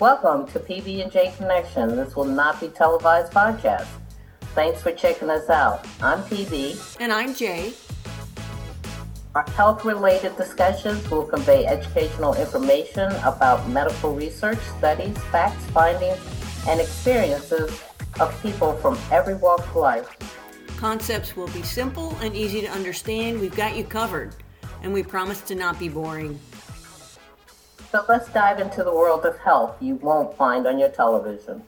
Welcome to PB&J Connection. This will not be televised podcast. Thanks for checking us out. I'm PB. And I'm Jay. Our health-related discussions will convey educational information about medical research, studies, facts, findings, and experiences of people from every walk of life. Concepts will be simple and easy to understand. We've got you covered, and we promise to not be boring. So let's dive into the world of health you won't find on your television.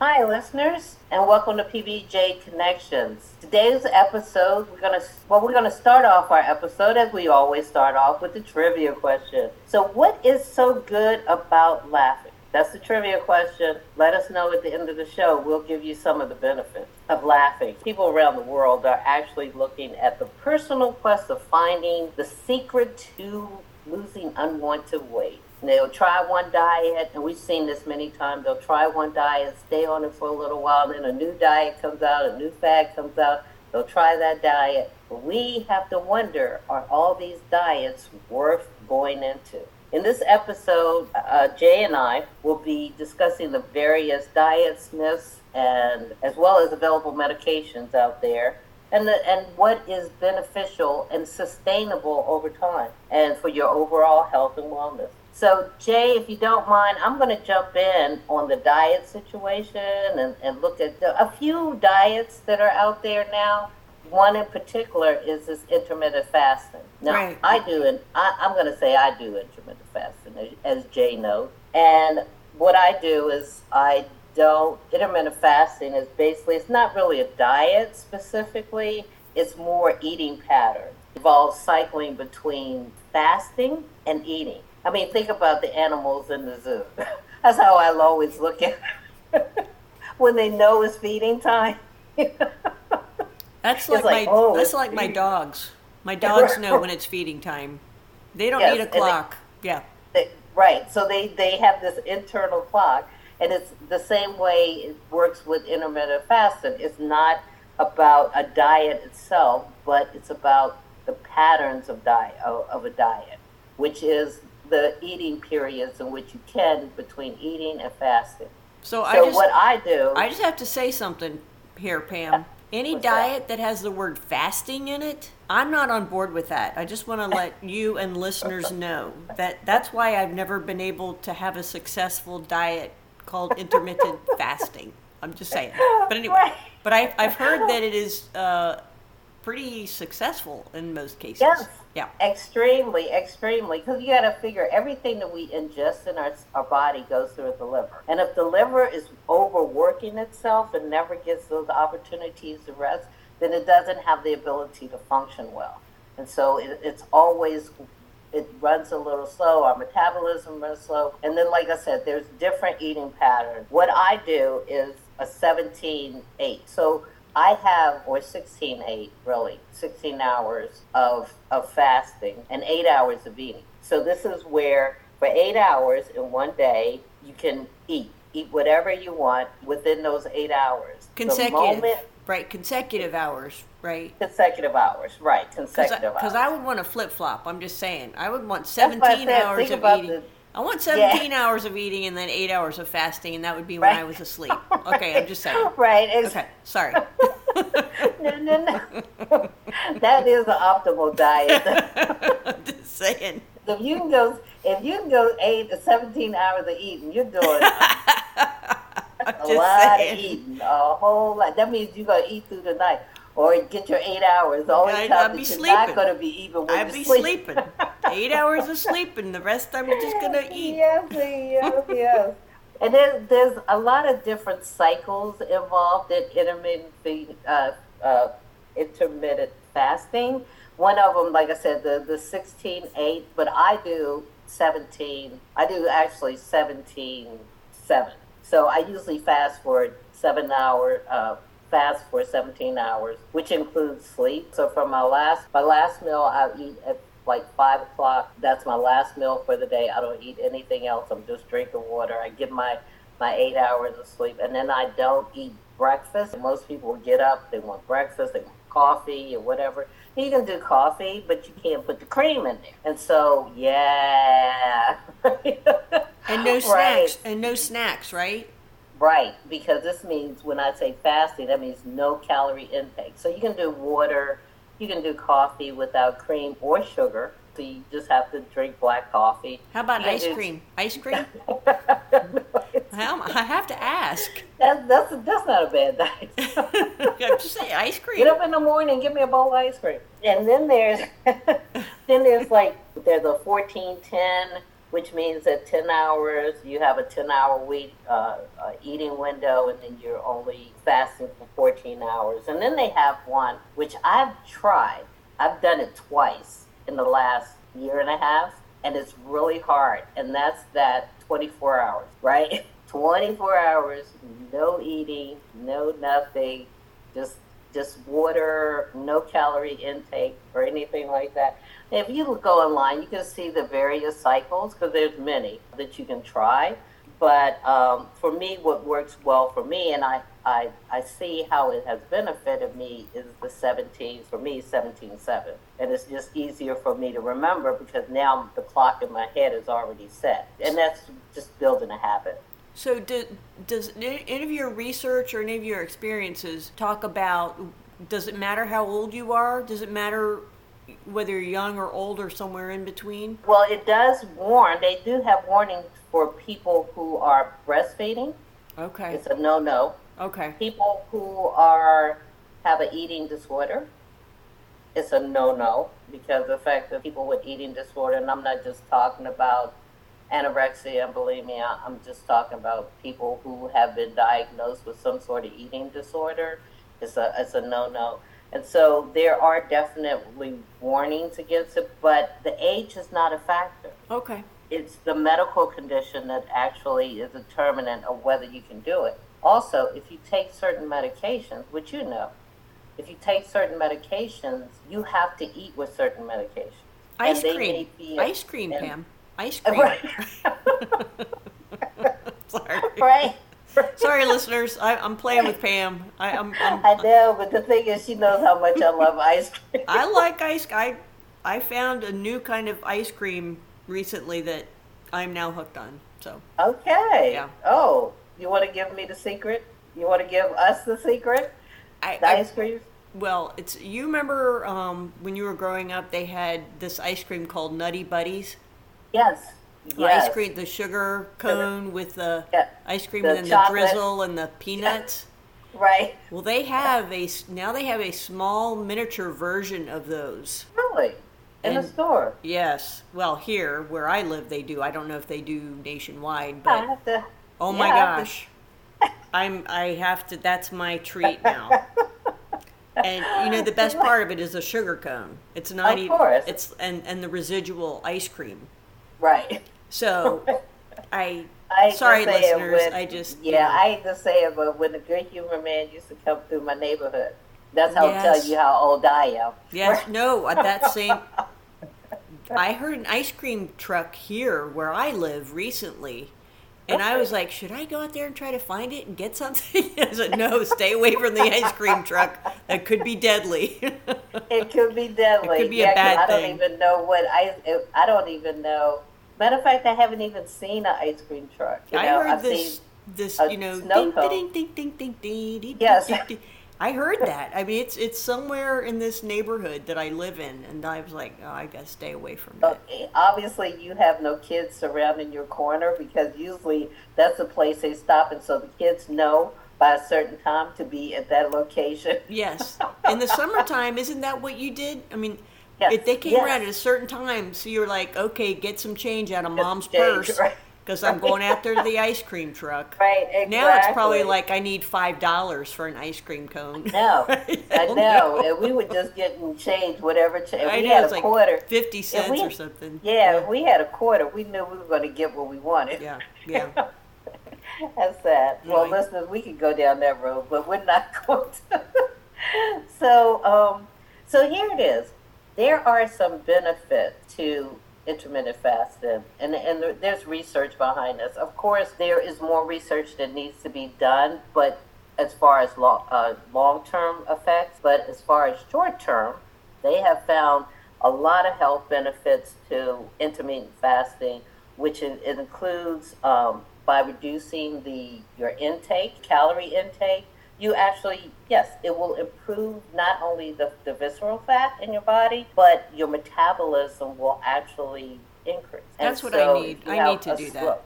Hi, listeners, and welcome to PBJ Connections. Today's episode, we're gonna well, we're gonna start off our episode as we always start off with the trivia question. So, what is so good about laughing? That's the trivia question. Let us know at the end of the show. We'll give you some of the benefits of laughing. People around the world are actually looking at the personal quest of finding the secret to losing unwanted weight. They'll try one diet, and we've seen this many times. They'll try one diet, stay on it for a little while, then a new diet comes out, a new fad comes out. They'll try that diet. We have to wonder are all these diets worth going into? In this episode, uh, Jay and I will be discussing the various diets, myths, and as well as available medications out there and the, and what is beneficial and sustainable over time and for your overall health and wellness. So, Jay, if you don't mind, I'm going to jump in on the diet situation and, and look at the, a few diets that are out there now. One in particular is this intermittent fasting. Now, Right. I do, and I, I'm going to say I do intermittent fasting, as, as Jay knows. And what I do is I don't, intermittent fasting is basically, it's not really a diet specifically, it's more eating pattern It involves cycling between fasting and eating. I mean, think about the animals in the zoo. That's how I always look at it. when they know it's feeding time. That's like, like, my oh, that's like my dogs. My dogs know when it's feeding time. They don't Yes, need a and they- clock. yeah. They- right. So they, they have this internal clock, and it's the same way it works with intermittent fasting. It's not about a diet itself, but it's about the patterns of diet of, of a diet, which is the eating periods in which you can between eating and fasting. So, I just what I do, I just have to say something here, Pam. Any What's that? diet that has the word fasting in it, I'm not on board with that. I just want to let you and listeners know that that's why I've never been able to have a successful diet called intermittent fasting. I'm just saying. But anyway, but I, I've heard that it is uh, pretty successful in most cases. Yes. Yeah. Extremely, extremely. Because you got to figure everything that we ingest in our, our body goes through the liver. And if the liver is overworking itself and never gets those opportunities to rest, then it doesn't have the ability to function well. And so it, it's always, it runs a little slow. Our metabolism runs slow. And then, like I said, there's different eating patterns. What I do is a 17 8. So I have, or 16 8, really, 16 hours of, of fasting and eight hours of eating. So this is where, for eight hours in one day, you can eat. Eat whatever you want within those eight hours. The Consecutive. moment, right. Consecutive hours. Right. consecutive hours, right? Consecutive Because hours. I would want to flip flop. I'm just saying. I would want 17 said. hours of eating. the- I want 17 hours of eating and then eight hours of fasting, and that would be when Right. I was asleep. Okay, I'm just saying. Right. ex- Okay, sorry. No, no, no. that is the optimal diet. I'm just saying. if you can go, if you can go eight to seventeen hours of eating, you're doing a lot saying. of eating, a whole lot. That means you're gonna eat through the night, or get your eight hours. All the only I'd- time I'd that be you're sleeping. not gonna be when I'd be sleep. sleeping. Eight hours of sleeping. The rest I'm just gonna eat. Yes, yes, yes. And there's, there's a lot of different cycles involved in intermittent uh, uh, intermittent fasting. One of them, like I said, the, the 16 8, but I do 17. I do actually 17 7. So I usually fast for seven hour, uh, fast for 17 hours, which includes sleep. So for my last, my last meal, I eat at like five o'clock. That's my last meal for the day. I don't eat anything else. I'm just drinking water. I get my my eight hours of sleep, and then I don't eat breakfast. Most people get up, they want breakfast, they want coffee or whatever. You can do coffee, but you can't put the cream in there. And so, yeah. And no Right. snacks. And no snacks, right? Right, because this means when I say fasting, that means no calorie intake. So you can do water, you can do coffee without cream or sugar. So you just have to drink black coffee. How about ice do- cream? Ice cream? How, I have to ask. That, that's that's not a bad diet. I'm just saying, ice Get cream. up in the morning, give me a bowl of ice cream. And then there's then there's like there's a fourteen ten, which means that ten hours you have a ten hour week uh, uh, eating window, and then you're only fasting for fourteen hours. And then they have one which I've tried. I've done it twice in the last year and a half, and it's really hard. And that's that twenty four hours, right? 24 hours, no eating, no nothing, just just water, no calorie intake or anything like that. If you go online, you can see the various cycles because there's many that you can try. But um, for me, what works well for me, and I, I, I see how it has benefited me, is the 17, for me, 17 7. And it's just easier for me to remember because now the clock in my head is already set. And that's just building a habit. So, do, does any of your research or any of your experiences talk about? Does it matter how old you are? Does it matter whether you're young or old or somewhere in between? Well, it does warn, they do have warnings for people who are breastfeeding. Okay. It's a no no. Okay. People who are have an eating disorder, it's a no no because the fact that people with eating disorder, and I'm not just talking about anorexia and bulimia, I'm just talking about people who have been diagnosed with some sort of eating disorder. It's a it's a no no. And so there are definitely warnings against it, but the age is not a factor Okay. it's the medical condition that actually is a determinant of whether you can do it. Also, if you take certain medications, which you know, if you take certain medications, you have to eat with certain medications. Ice cream. Ice cream, Pam. Ice cream. Sorry. right? Sorry, listeners. I, I'm playing with Pam. I, I'm, I'm, I know, but the thing is, she knows how much I love ice cream. I like ice. I I found a new kind of ice cream recently that I'm now hooked on. So Okay. Yeah. Oh, you want to give me the secret? You want to give us the secret? I, The I ice cream? well, it's you remember um, when you were growing up, they had this ice cream called Nutty Buddies. Yes. The Yes. Ice cream, the sugar cone with the Yeah. ice cream, The and then chocolate. the drizzle and the peanuts. Right. Well, they have a now they have a small miniature version of those. Really? In the store? Yes. Well, here where I live, they do. I don't know if they do nationwide, I but have to. oh my yeah, I to- gosh, I'm I have to. That's my treat now. And you know the best part of it is the sugar cone. It's not Of even. course. It's and and the residual ice cream. Right. So, I. I sorry, listeners. when- I just Yeah, I hate to say it, but when the good humor man used to come through my neighborhood, that's how Yes. I'll tell you how old I am. Yes, no, at that same. I heard an ice cream truck here where I live recently, and I was like, should I go out there and try to find it and get something? I said, no, stay away from the ice cream truck. That could be deadly. It could be deadly. It could be a bad I don't even know what I. I don't even know. Matter of fact, I haven't even seen an ice cream truck. You I know, heard I've this, seen. this, you know, ding, ding, ding, ding, ding, ding, ding, Yes. ding, ding. I heard that. I mean, it's it's somewhere in this neighborhood that I live in, and I was like, oh, I gotta stay away from it. Okay, Obviously, you have no kids surrounding your corner because usually that's the place they stop, and so the kids know by a certain time to be at that location. Yes. In the summertime, isn't that what you did? I mean, Yes, if they came yes. around at a certain time, so you're like, okay, get some change out of Get mom's change, purse right. Because I'm going after the ice cream truck. Right, exactly. Now it's probably like I need five dollars for an ice cream cone. No, I know. we would just get and change whatever change. I we know had a like quarter. fifty cents we- or something. Yeah, if we had a quarter, we knew we were going to get what we wanted. Yeah, yeah. That's sad. Well, Right. listeners, we could go down that road, but we're not going to. so, um, so here it is. There are some benefits to intermittent fasting, and and there- there's research behind this. Of course, there is more research that needs to be done, but as far as long uh, long term effects, but as far as short term, they have found a lot of health benefits to intermittent fasting. which it includes um, by reducing the your intake, calorie intake, you actually, yes, it will improve not only the, the visceral fat in your body, but your metabolism will actually increase. That's and what so I need. I need to do slow, that.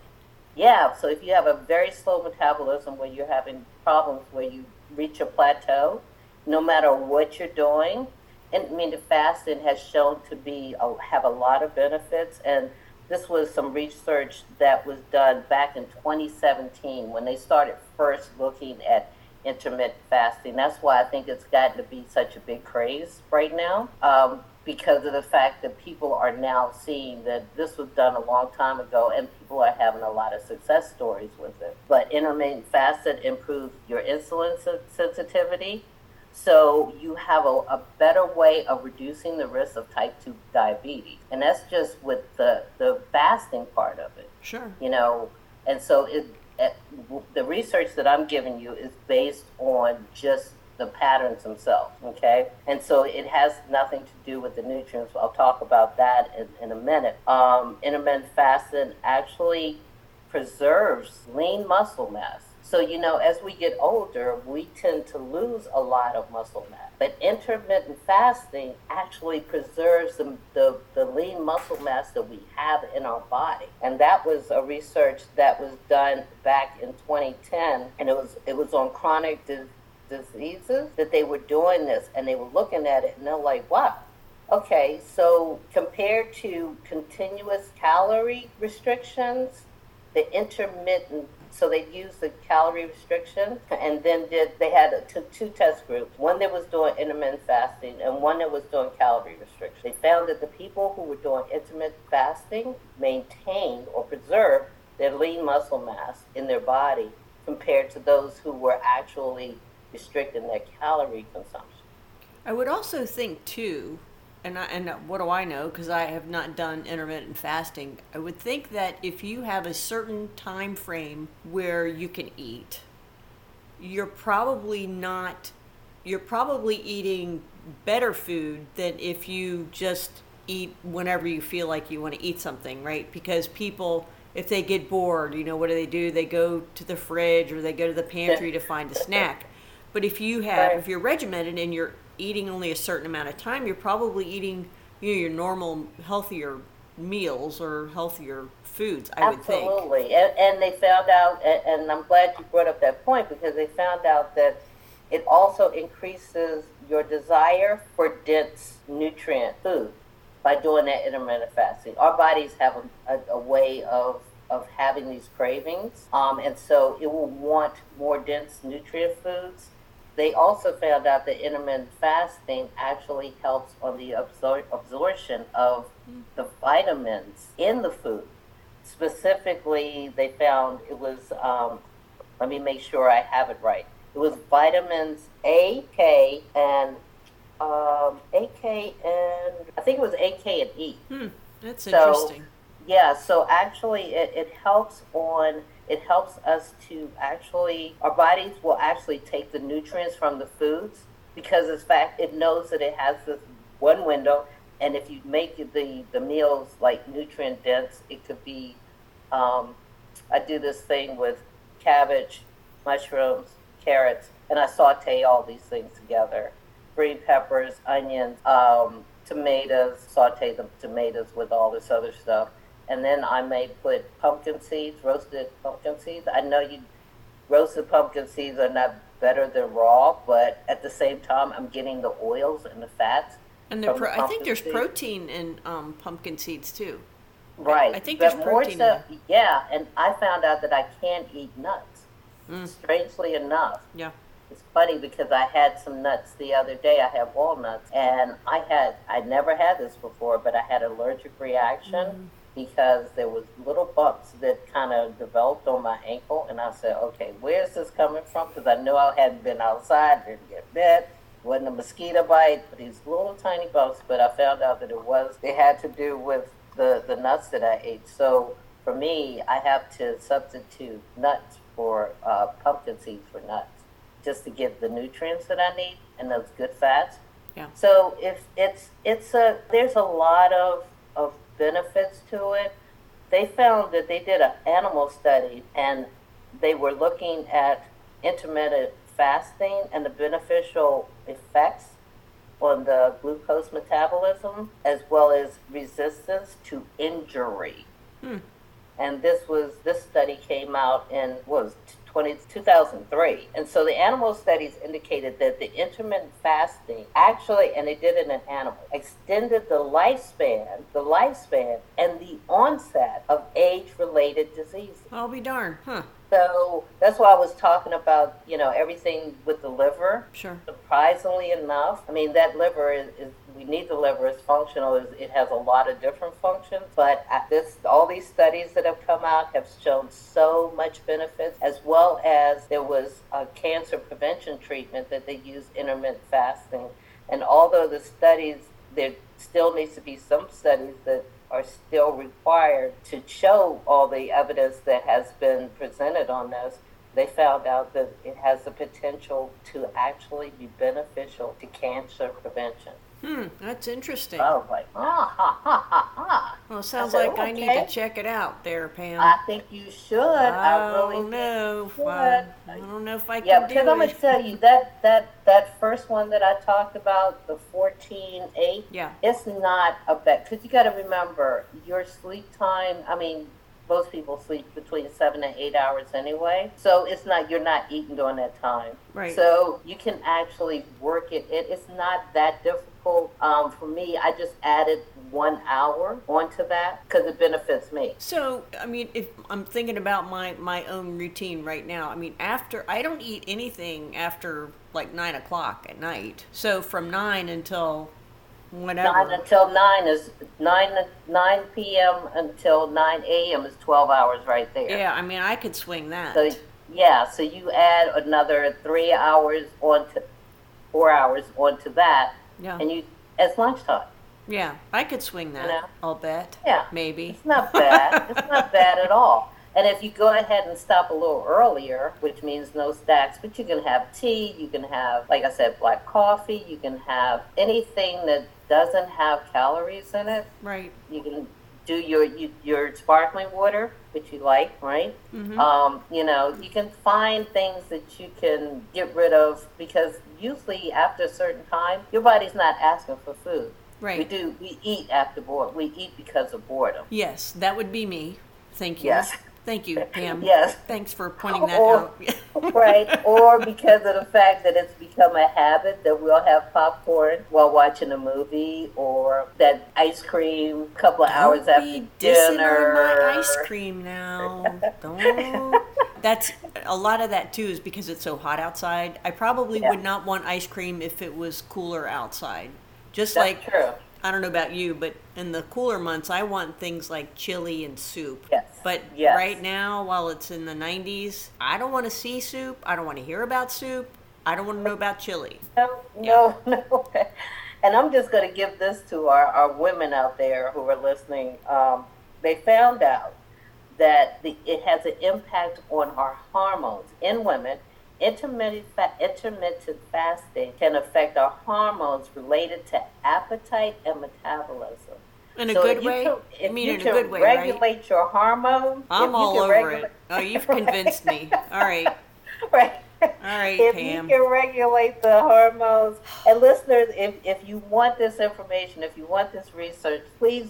Yeah, so if you have a very slow metabolism where you're having problems where you reach a plateau, no matter what you're doing, and I mean, the fasting has shown to be have a lot of benefits, and this was some research that was done back in 2017 when they started first looking at intermittent fasting. That's why I think it's gotten to be such a big craze right now. Um, because of the fact that people are now seeing that this was done a long time ago and people are having a lot of success stories with it. But intermittent fasting improves your insulin sensitivity. So you have a, a, better way of reducing the risk of type 2 diabetes. And that's just with the, the fasting part of it. Sure. You know, and so it, the research that I'm giving you is based on just the patterns themselves, okay? And so it has nothing to do with the nutrients. I'll talk about that in, in a minute. Um, intermittent fasting actually preserves lean muscle mass. So, you know, as we get older, we tend to lose a lot of muscle mass. But intermittent fasting actually preserves the, the, the, lean muscle mass that we have in our body. And that was a research that was done back in 2010, and it was, it was on chronic diseases that they were doing this, and they were looking at it, and they're like, wow. Okay, so compared to continuous calorie restrictions, the intermittent so they used the calorie restriction and then did they had two, two test groups. One that was doing intermittent fasting and one that was doing calorie restriction. They found that the people who were doing intermittent fasting maintained or preserved their lean muscle mass in their body compared to those who were actually restricting their calorie consumption. I would also think too and I, and what do I know? Because I have not done intermittent fasting. I would think that if you have a certain time frame where you can eat, you're probably not. You're probably eating better food than if you just eat whenever you feel like you want to eat something, right? Because people, if they get bored, you know, what do they do? They go to the fridge or they go to the pantry to find a snack. But if you have, if you're regimented and you're eating only a certain amount of time, you're probably eating you know your normal healthier meals or healthier foods. I would think. Absolutely, and, and they found out, and, and I'm glad you brought up that point because they found out that it also increases your desire for dense nutrient food by doing that intermittent fasting. Our bodies have a, a, a way of of having these cravings, um, and so it will want more dense nutrient foods they also found out that intermittent fasting actually helps on the absor- absorption of the vitamins in the food. Specifically, they found it was, um, let me make sure I have it right. It was vitamins A, K, and um, A, K, and I think it was A, K, and E. Hmm, that's so, interesting. Yeah, so actually, it, it helps on it helps us to actually, our bodies will actually take the nutrients from the foods because in fact it knows that it has this one window. And if you make the, the meals like nutrient dense, it could be, um, I do this thing with cabbage, mushrooms, carrots, and I saute all these things together. Green peppers, onions, um, tomatoes, saute the tomatoes with all this other stuff and then I may put pumpkin seeds, roasted pumpkin seeds. I know you roasted pumpkin seeds are not better than raw, but at the same time, I'm getting the oils and the fats. And the pro- the I think there's seeds. protein in um, pumpkin seeds too. Right. I, I think but there's protein. So, yeah, and I found out that I can't eat nuts. Mm. Strangely enough. Yeah. It's funny because I had some nuts the other day. I had walnuts, and I had I never had this before, but I had allergic reaction. Mm because there was little bumps that kind of developed on my ankle, and I said, okay, where's this coming from? Because I knew I hadn't been outside, didn't get bit, wasn't a mosquito bite, but these little tiny bumps. But I found out that it was it had to do with the the nuts that I ate. So for me, I have to substitute nuts for uh, pumpkin seeds for nuts, just to get the nutrients that I need and those good fats. Yeah. So if it's it's a there's a lot of of benefits to it. they found that they did an animal study and they were looking at intermittent fasting and the beneficial effects on the glucose metabolism as well as resistance to injury. Hmm. And this was this study came out in what was 20, 2003. And so the animal studies indicated that the intermittent fasting actually, and they did it in animals, extended the lifespan, the lifespan, and the onset of age-related diseases. I'll be darned. Huh. So that's why I was talking about, you know, everything with the liver. Sure. Surprisingly enough, I mean, that liver is, is we need the liver. It's functional. It has a lot of different functions. But this, all these studies that have come out have shown so much benefits, as well as there was a cancer prevention treatment that they used intermittent fasting. And although the studies, there still needs to be some studies that are still required to show all the evidence that has been presented on this, they found out that it has the potential to actually be beneficial to cancer prevention. Hmm, that's interesting. I was like, ah, ha, ha, ha, ha. Well, sounds I said, like I need to check it out there, Pam. I think you should. I really don't know. should. I, I don't know if I Yeah, can because do I'm gonna tell you that that that first one that I talked about, the fourteen eight. Yeah. It's not a bad because you got to remember your sleep time. I mean, most people sleep between seven and eight hours anyway, so it's not you're not eating during that time. Right. So you can actually work it. it it's not that difficult. Um, for me, I just added one hour onto that because it benefits me. So, I mean, if I'm thinking about my my own routine right now, I mean, after I don't eat anything after like nine o'clock at night. So from nine until whenever. Nine until nine is nine nine p.m. until nine a.m. is twelve hours right there. yeah, I mean, I could swing that. So yeah, so you add another three hours onto four hours onto that, yeah, and you it's lunchtime. yeah, I could swing that. know? I'll bet. Yeah. maybe. It's not bad. it's not bad at all. And if you go ahead and stop a little earlier, which means no snacks, but you can have tea, you can have, like I said, black coffee, you can have anything that doesn't have calories in it. Right. You can do your you, your sparkling water, which you like, right? Mhm. Um, you know, you can find things that you can get rid of because usually after a certain time, your body's not asking for food. Right. We do. We eat after boredom. We eat because of boredom. Yes, that would be me. Thank you. Yes. Thank you, Pam. Yes. Thanks for pointing that Or- out. right? Or because of the fact that it's become a habit that we'll have popcorn while watching a movie, or that ice cream a couple of hours Don't after be dinner. my ice cream now. Don't. That's a lot of that too is because it's so hot outside. I probably Yeah. would not want ice cream if it was cooler outside. Just That's like true. I don't know about you, but in the cooler months, I want things like chili and soup. Yes. But Yes. right now, while it's in the 90s, I don't want to see soup. I don't want to hear about soup. I don't want to know about chili. No, no, no. And I'm just going to give this to our, our women out there who are listening. Um, they found out that the, it has an impact on our hormones in women. Intermittent, fa- intermittent fasting can affect our hormones related to appetite and metabolism. In a So good way? can- I if mean, you in a good way, right? regulate your hormones. I'm all over regulate- it. Oh, you've convinced me. All right. right. All right, if Pam. you can regulate the hormones, and listeners, if, if you want this information, if you want this research, please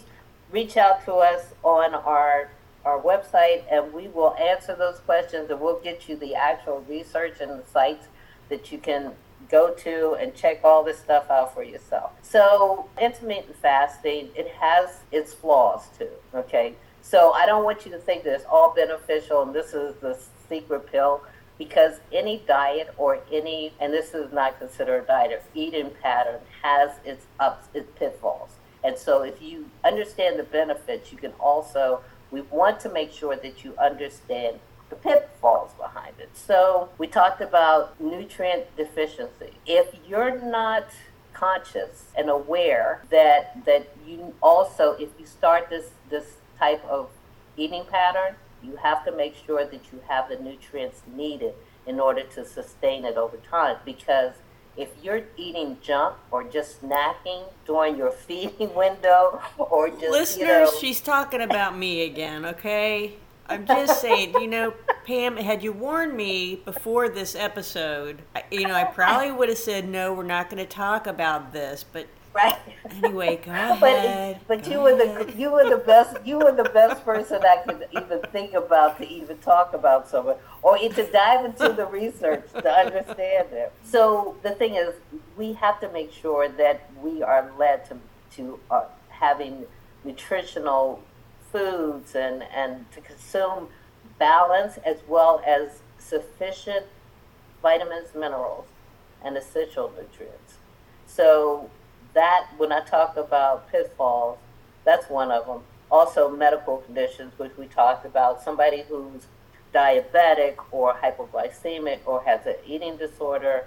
reach out to us on our our website, and we will answer those questions, and we'll get you the actual research and the sites that you can go to and check all this stuff out for yourself. So, intermittent fasting, it has its flaws too. Okay, so I don't want you to think that it's all beneficial and this is the secret pill because any diet or any, and this is not considered a diet, or eating pattern has its ups, its pitfalls. And so if you understand the benefits, you can also, we want to make sure that you understand the pitfalls behind it. So we talked about nutrient deficiency. If you're not conscious and aware that that you also if you start this this type of eating pattern, you have to make sure that you have the nutrients needed in order to sustain it over time because if you're eating junk or just snacking during your feeding window or just listeners, you know, she's talking about me again. Okay, I'm just saying, you know, Pam, had you warned me before this episode, you know, I probably would have said no, we're not going to talk about this. But right. Anyway, go ahead. But, but go you were the you were the best you were the best person I could even think about to even talk about someone or to dive into the research to understand it. So the thing is, we have to make sure that we are led to to uh, having nutritional foods and and to consume balance as well as sufficient vitamins, minerals, and essential nutrients. So that when I talk about pitfalls, that's one of them. Also, medical conditions, which we talked about. Somebody who's diabetic or hypoglycemic or has an eating disorder,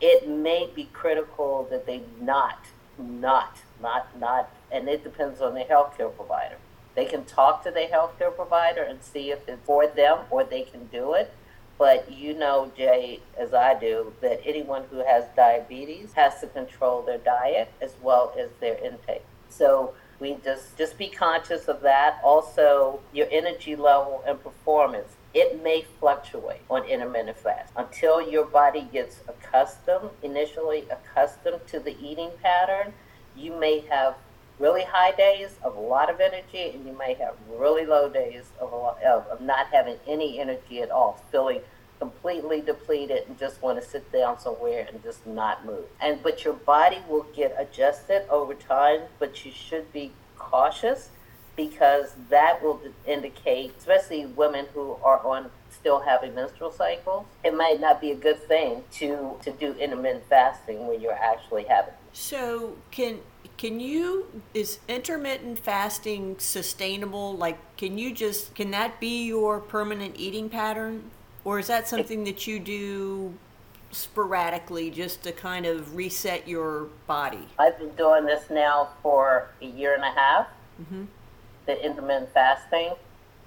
it may be critical that they not, not, not, not, and it depends on the healthcare provider. They can talk to the healthcare provider and see if it's for them or they can do it. But you know, Jay, as I do, that anyone who has diabetes has to control their diet as well as their intake. So we just just be conscious of that. Also, your energy level and performance. It may fluctuate on intermittent fast until your body gets accustomed, initially accustomed to the eating pattern. You may have really high days of a lot of energy, and you may have really low days of, lot, of, of not having any energy at all, feeling completely depleted and just want to sit down somewhere and just not move. And but your body will get adjusted over time, but you should be cautious because that will indicate, especially women who are on still having menstrual cycles, it might not be a good thing to to do intermittent fasting when you're actually having. So can can you is intermittent fasting sustainable? Like, can you just can that be your permanent eating pattern, or is that something that you do sporadically just to kind of reset your body? I've been doing this now for a year and a half, mm-hmm. the intermittent fasting,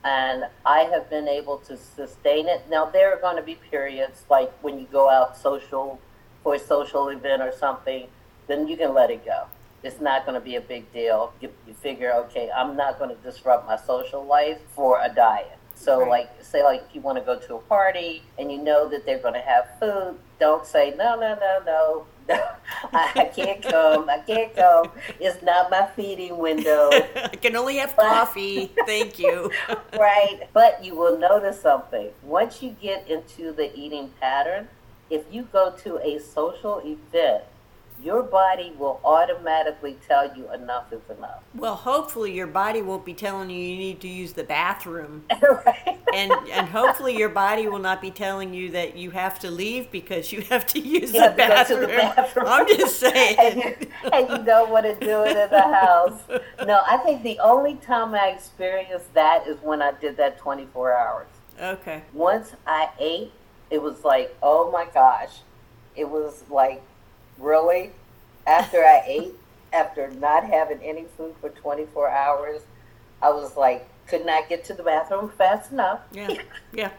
and I have been able to sustain it. Now, there are going to be periods like when you go out social for a social event or something, then you can let it go. It's not going to be a big deal. You, you figure, okay, I'm not going to disrupt my social life for a diet. So, right. like, say, like, you want to go to a party and you know that they're going to have food, don't say, no, no, no, no, no, I, I can't come. I can't come. It's not my feeding window. I can only have coffee. Thank you. right. But you will notice something. Once you get into the eating pattern, if you go to a social event your body will automatically tell you enough is enough. Well, hopefully your body won't be telling you you need to use the bathroom. right. And and hopefully your body will not be telling you that you have to leave because you have to use you the, bathroom. the, bathroom. I'm just saying. and, you, and you don't want to do it in the house. No, I think the only time I experienced that is when I did that 24 hours. Okay. Once I ate, it was like, oh my gosh. It was like really after I ate, after not having any food for 24 hours, I was like, could not get to the bathroom fast enough. Yeah. Yeah.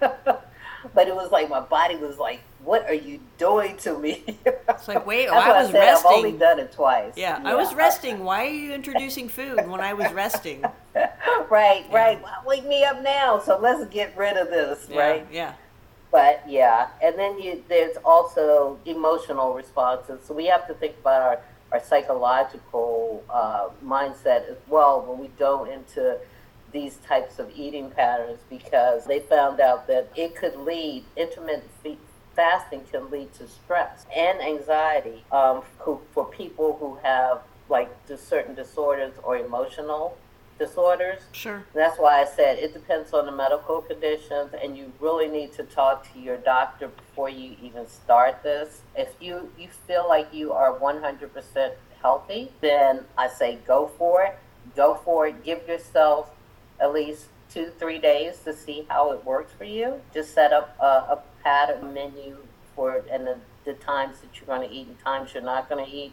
but it was like my body was like, "What are you doing to me?" It's like, wait, oh, I was I said. resting. I've only done it twice. Yeah, I was resting. Why are you introducing food when I was resting? right, right. Well, wake me up now. So let's get rid of this, Yeah, right? Yeah. But yeah, and then you, there's also emotional responses. So we have to think about our, our psychological uh, mindset as well when we go into these types of eating patterns because they found out that it could lead, intermittent fasting can lead to stress and anxiety um, for people who have like certain disorders or emotional disorders. Sure. That's why I said it depends on the medical conditions, and you really need to talk to your doctor before you even start this. If you, you feel like you are 100% healthy, then I say go for it. Go for it. Give yourself at least two, three days to see how it works for you. Just set up a, a pattern menu for it, and the, the times that you're going to eat and times you're not going to eat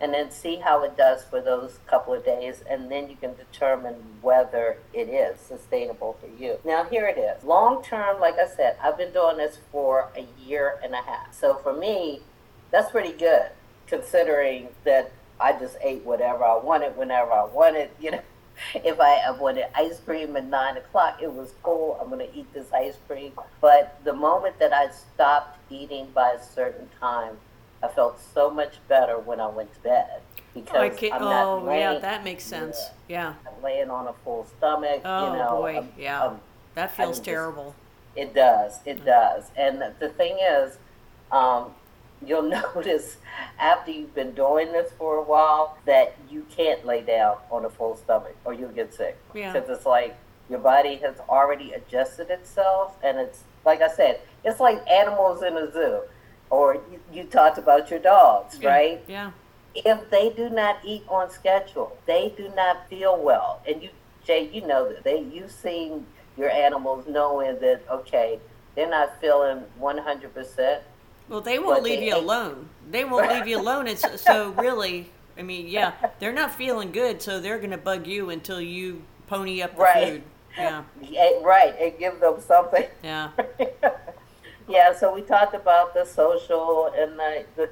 and then see how it does for those couple of days, and then you can determine whether it is sustainable for you. Now, here it is. Long term, like I said, I've been doing this for a year and a half. So for me, That's pretty good, considering that I just ate whatever I wanted whenever I wanted. You know, if I wanted ice cream at nine o'clock, it was cool. I'm going to eat this ice cream. But the moment that I stopped eating by a certain time, I felt so much better when I went to bed oh, because oh, I'm not oh laying, yeah, that makes sense. Yeah. I'm laying on a full stomach. Oh you know, boy, I'm- yeah. I'm- that feels just- terrible. it does. It mm. does. And the thing is, um, you'll notice after you've been doing this for a while that you can't lay down on a full stomach or you'll get sick. Yeah. Because it's like your body has already adjusted itself. And it's, like I said, it's like animals in a zoo. Or you, you talked about your dogs, Yeah, right? Yeah. if they do not eat on schedule, they do not feel well. And you, Jay, you know that they you've seen your animals knowing that okay, they're not feeling one hundred percent. Well, they won't leave they you ate- alone. They won't leave you alone. It's so really. I mean, yeah, they're not feeling good, so they're gonna bug you until you pony up the Right. food. Yeah. Right, and give them something. Yeah. yeah, so we talked about the social and the, the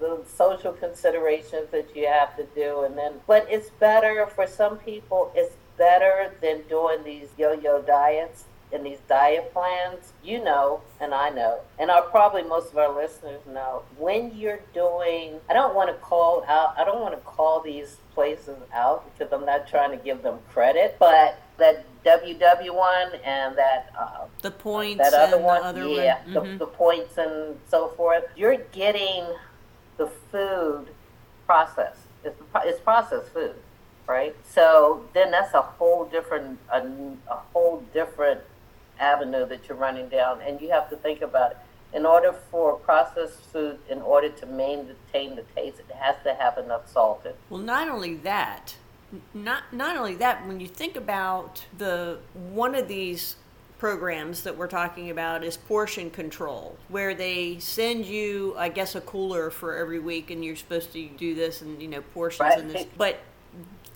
the social considerations that you have to do and then but it's better for some people it's better than doing these yo-yo diets and these diet plans. You know and i know and our probably most of our listeners know when you're doing i don't want to call out i don't want to call these places out because i'm not trying to give them credit but that ww one and that uh, The points that other and one, the other yeah, one. the, Mhm. the points and so forth. You're getting the food processed. It's, it's processed food, right? So then that's a whole different a, a whole different avenue that you're running down, and you have to think about it. In order for processed food, in order to maintain the taste, it has to have enough salt in. it. Well, not only that, not not only that. When you think about the one of these programs that we're talking about is portion control, where they send you, I guess, a cooler for every week, and you're supposed to do this and you know portions and this. But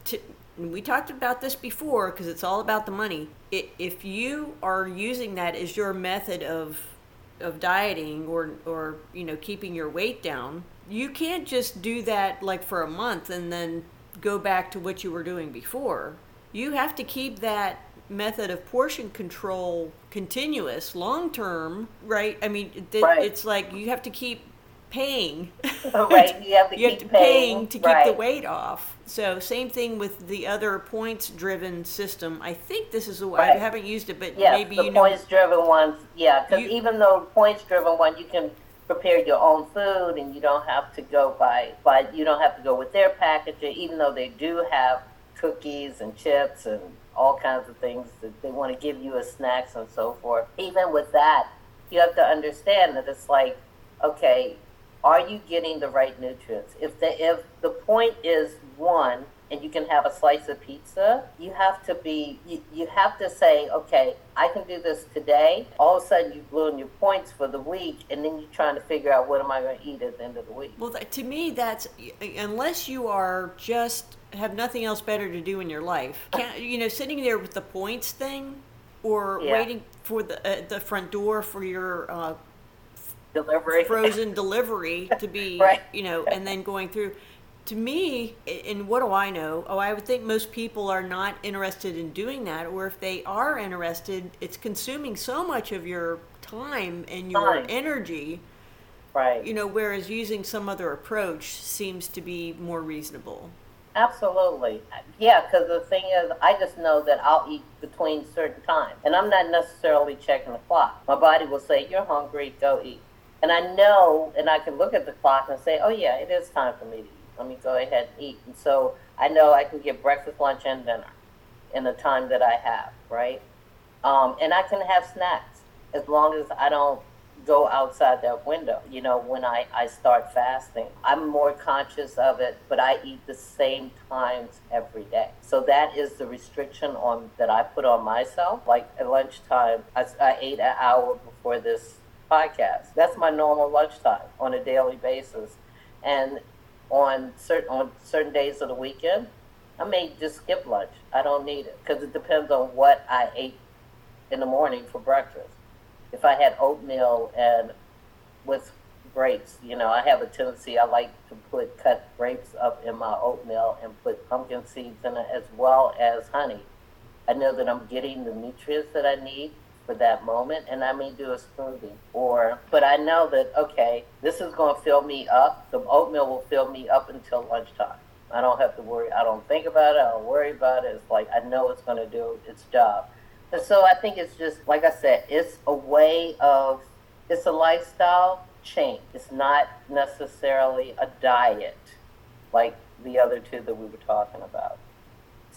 to, we talked about this before because it's all about the money. I if you are using that as your method of of dieting or or you know keeping your weight down, you can't just do that like for a month and then go back to what you were doing before. You have to keep that method of portion control continuous long term, right? I mean, th- Right. it's like you have to keep paying. Right, you have to you keep have to paying, paying, to keep the weight off. So same thing with the other points driven system. I think this is the way I haven't used it, but Yes, maybe the you know. points driven ones, yeah, because even though points driven one, you can prepare your own food and you don't have to go by, by you don't have to go with their packaging, even though they do have cookies and chips and all kinds of things that they want to give you as snacks and so forth. Even with that, you have to understand that it's like, okay, are you getting the right nutrients? If the if the point is one and you can have a slice of pizza, you have to be you, you have to say, okay, I can do this today. All of a sudden you blew in your points for the week and then you're trying to figure out what am I going to eat at the end of the week. Well, to me, that's unless you are just have nothing else better to do in your life. You know, sitting there with the points thing, or Yeah. waiting for the uh, the front door for your uh, Delivery. frozen delivery to be, Right. you know, and then going through. To me, and what do I know? Oh, I would think most people are not interested in doing that, or if they are interested, it's consuming so much of your time and your Time. energy right. you know, whereas using some other approach seems to be more reasonable. Absolutely. Yeah, because the thing is, I just know that I'll eat between certain times. And I'm not necessarily checking the clock. My body will say, You're hungry, go eat. And I know, and I can look at the clock and say, Oh, yeah, it is time for me to eat. Let me go ahead and eat. And so I know I can get breakfast, lunch, and dinner in the time that I have, right? Um, and I can have snacks as long as I don't go outside that window. You know, when I, I start fasting, I'm more conscious of it, but I eat the same times every day. So that is the restriction on that I put on myself. Like at lunchtime, I, I ate an hour before this podcast. That's my normal lunchtime on a daily basis. And on certain on certain days of the weekend, I may just skip lunch. I don't need it because it depends on what I ate in the morning for breakfast. If I had oatmeal and with grapes. You know, I have a tendency, I like to put cut grapes up in my oatmeal and put pumpkin seeds in it as well as honey. I know that I'm getting the nutrients that I need for that moment and I may do a smoothie or but I know that okay, this is going to fill me up. The oatmeal will fill me up until lunchtime. I don't have to worry. I don't think about it. I don't worry about it. It's like I know it's going to do its job. And so I think it's just like I said, it's a way of it's a lifestyle change. It's not necessarily a diet like the other two that we were talking about.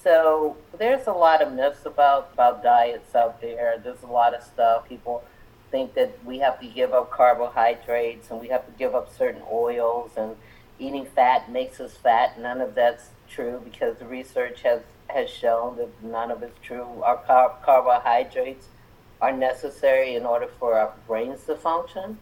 So there's a lot of myths about about diets out there. There's a lot of stuff people think that we have to give up carbohydrates and we have to give up certain oils and eating fat makes us fat. None of that's true because the research has, has shown that none of it's true. Our car- carbohydrates are necessary in order for our brains to function.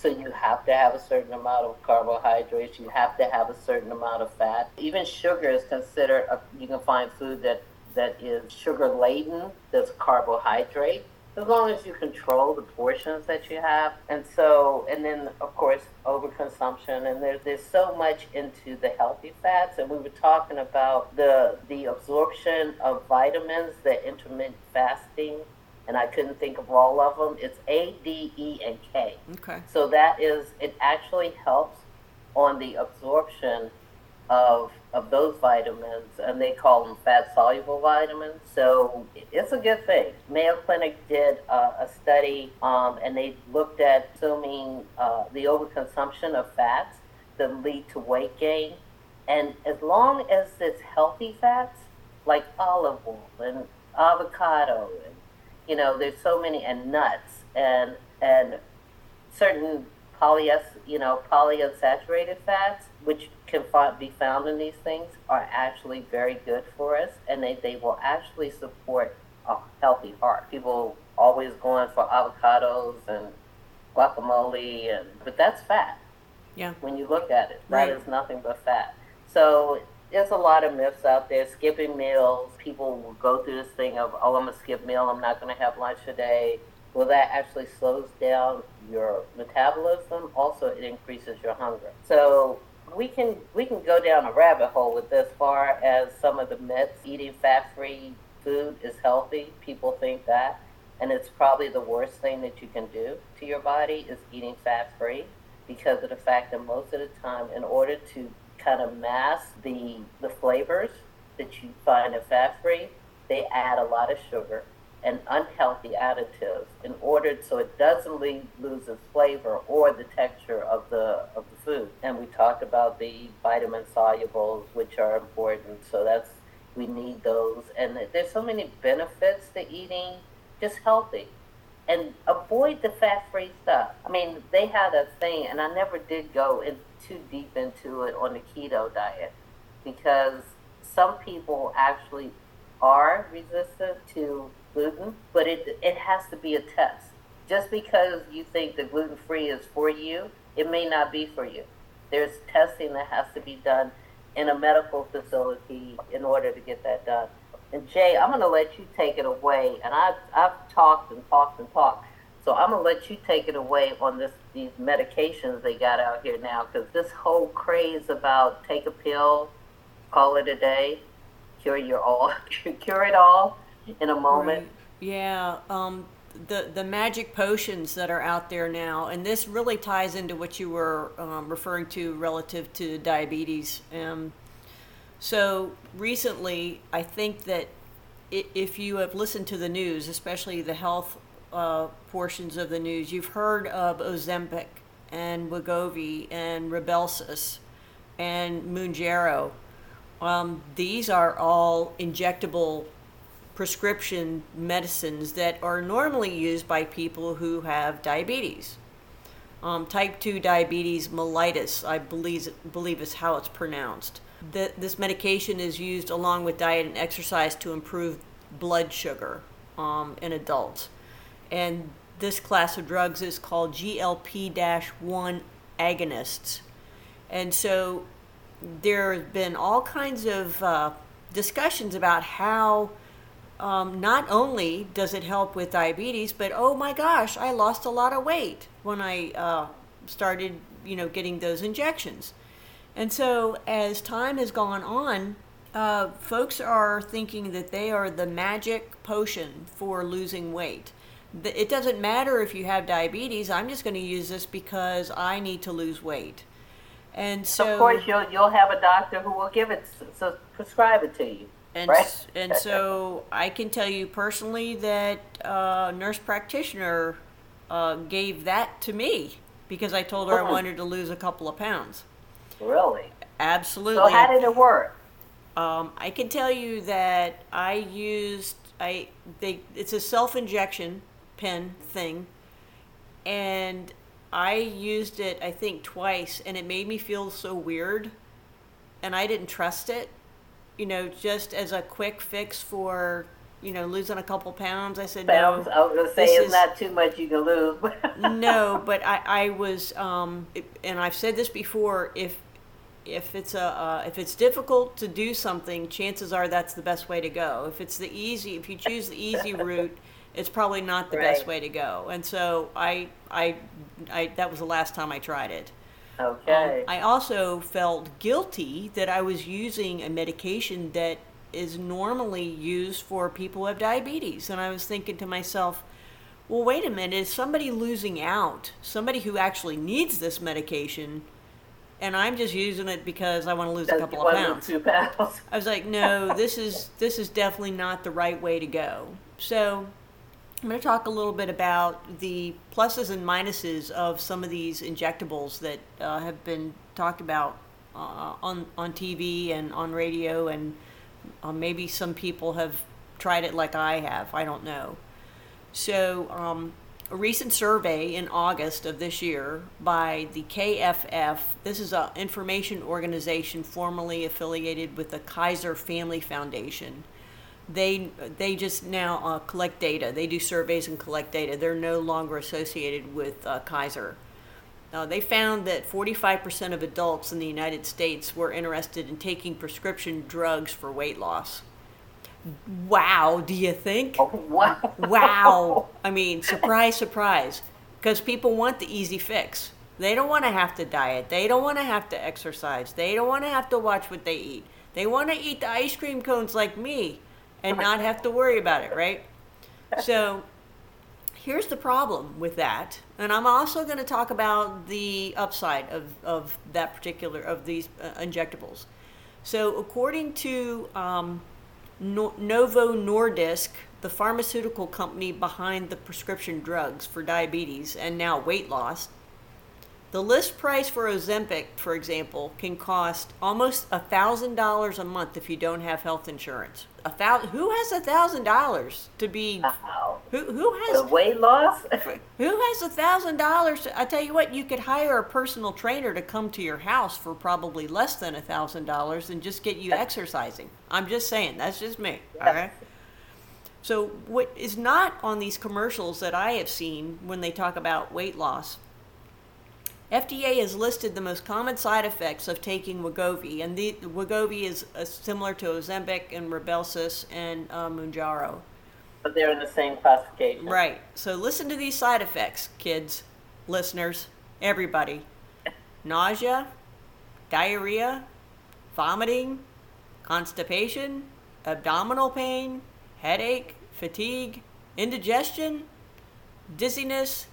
So you have to have a certain amount of carbohydrates. You have to have a certain amount of fat. Even sugar is considered. A, you can find food that that is sugar laden. That's carbohydrate as long as you control the portions that you have. And so, and then of course, overconsumption. And there's there's so much into the healthy fats. And we were talking about the the absorption of vitamins, the intermittent fasting. And I couldn't think of all of them. It's A, D, E, and K. Okay. So that is, it actually helps on the absorption of of those vitamins, and they call them fat soluble vitamins. So it's a good thing. Mayo Clinic did uh, a study, um, and they looked at assuming uh, the overconsumption of fats that lead to weight gain, and as long as it's healthy fats like olive oil and avocado, and you know, there's so many, and nuts and and certain polyus, you know, polyunsaturated fats, which can be found in these things, are actually very good for us, and they, they will actually support a healthy heart. People always going for avocados and guacamole, and but that's fat. Yeah. When you look at it, that Right. is nothing but fat. So there's a lot of myths out there. Skipping meals. People will go through this thing of, oh, I'm gonna skip meal. I'm not gonna have lunch today. Well, that actually slows down your metabolism. Also, it increases your hunger. So we can we can go down a rabbit hole with this far as some of the myths. Eating fat-free food is healthy. People think that, and it's probably the worst thing that you can do to your body is eating fat-free because of the fact that most of the time, in order to kind of mask the the flavors that you find in fat-free, they add a lot of sugar and unhealthy additives in order so it doesn't lose its flavor or the texture of the of the food. And we talked about the vitamin solubles, which are important. So that's we need those. And there's so many benefits to eating just healthy. And avoid the fat-free stuff. I mean, they had a thing, and I never did go in too deep into it on the keto diet because some people actually are resistant to gluten, but it it has to be a test. Just because you think the gluten free is for you, it may not be for you. There's testing that has to be done in a medical facility in order to get that done. And Jay, I'm going to let you take it away. And I've I've talked and talked and talked, so I'm going to let you take it away on this these medications they got out here now because this whole craze about take a pill, call it a day, cure your all, cure it all in a moment. Right. Yeah. Um, the the magic potions that are out there now, and this really ties into what you were um, referring to relative to diabetes. Um, so recently, I think that if you have listened to the news, especially the health uh, portions of the news, you've heard of Ozempic and Wegovy and Rybelsus and Mounjaro. Um, these are all injectable prescription medicines that are normally used by people who have diabetes. Um, type 2 diabetes mellitus, I believe, believe is how it's pronounced. The, this medication is used along with diet and exercise to improve blood sugar um, in adults. And this class of drugs is called GLP 1 agonists. And so there have been all kinds of uh, discussions about how um, not only does it help with diabetes, but oh my gosh, I lost a lot of weight when I uh, started, you know, getting those injections. And so as time has gone on, uh, folks are thinking that they are the magic potion for losing weight. It doesn't matter if you have diabetes. I'm just going to use this because I need to lose weight. And so, of course, you'll you'll have a doctor who will give it, so prescribe it to you. And right? and so I can tell you personally that uh, nurse practitioner uh, gave that to me because I told her I Oh. wanted to lose a couple of pounds. Really? Absolutely. So how did it work? Um, I can tell you that I used I they it's a self injection pen thing, and I used it I think twice, and it made me feel so weird, and I didn't trust it. You know, just as a quick fix for you know losing a couple pounds. I said Pounds, no. I was gonna say this it's is- not too much you can lose. no, but I, I was, um, and I've said this before. If if it's a uh, if it's difficult to do something, chances are that's the best way to go. If it's the easy, if you choose the easy route, it's probably not the best way to go. And so I, I, I that was the last time I tried it. okay. Um, I also felt guilty that I was using a medication that is normally used for people who have diabetes. And I was thinking to myself, well, wait a minute, is somebody losing out? Somebody who actually needs this medication, and I'm just using it because I want to lose a couple of pounds. two pounds? I was like, no, this is this is definitely not the right way to go. So I'm going to talk a little bit about the pluses and minuses of some of these injectables that uh, have been talked about uh, on on TV and on radio, and uh, maybe some people have tried it like I have. I don't know. So, um, a recent survey in August of this year by the KFF, this is an information organization formerly affiliated with the Kaiser Family Foundation. They they just now uh, collect data. They do surveys and collect data. They're no longer associated with uh, Kaiser. Uh, they found that 45% of adults in the United States were interested in taking prescription drugs for weight loss. Wow, do you think? Wow. Wow. I mean, surprise, surprise. Because people want the easy fix. They don't want to have to diet. They don't want to have to exercise. They don't want to have to watch what they eat. They want to eat the ice cream cones like me and not have to worry about it, right? So here's the problem with that. And I'm also going to talk about the upside of, of that particular, of these uh, injectables. So according to um, no- Novo Nordisk, the pharmaceutical company behind the prescription drugs for diabetes and now weight loss, the list price for Ozempic, for example, can cost almost a thousand dollars a month if you don't have health insurance. A thousand. Who has a thousand dollars to be? Wow. Who who The has weight loss? who has a thousand dollars? I tell you what, you could hire a personal trainer to come to your house for probably less than a thousand dollars and just get you exercising. I'm just saying, that's just me. All right. So what is not on these commercials that I have seen when they talk about weight loss? FDA has listed the most common side effects of taking Wegovy, and the Wegovy is uh, similar to Ozempic and Rybelsus and uh, Mounjaro. But they're in the same classification. Right. So listen to these side effects, kids, listeners, everybody. Nausea, diarrhea, vomiting, constipation, abdominal pain, headache, fatigue, indigestion, dizziness,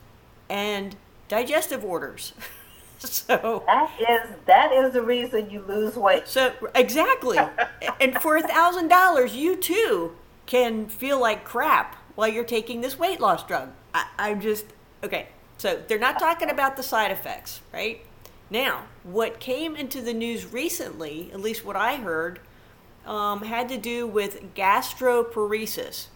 and digestive orders. so That is that is the reason you lose weight. so exactly, and for a thousand dollars, you too can feel like crap while you're taking this weight loss drug. I, I'm just okay. So they're not talking about the side effects, right? Now, what came into the news recently, at least what I heard, um, had to do with gastroparesis.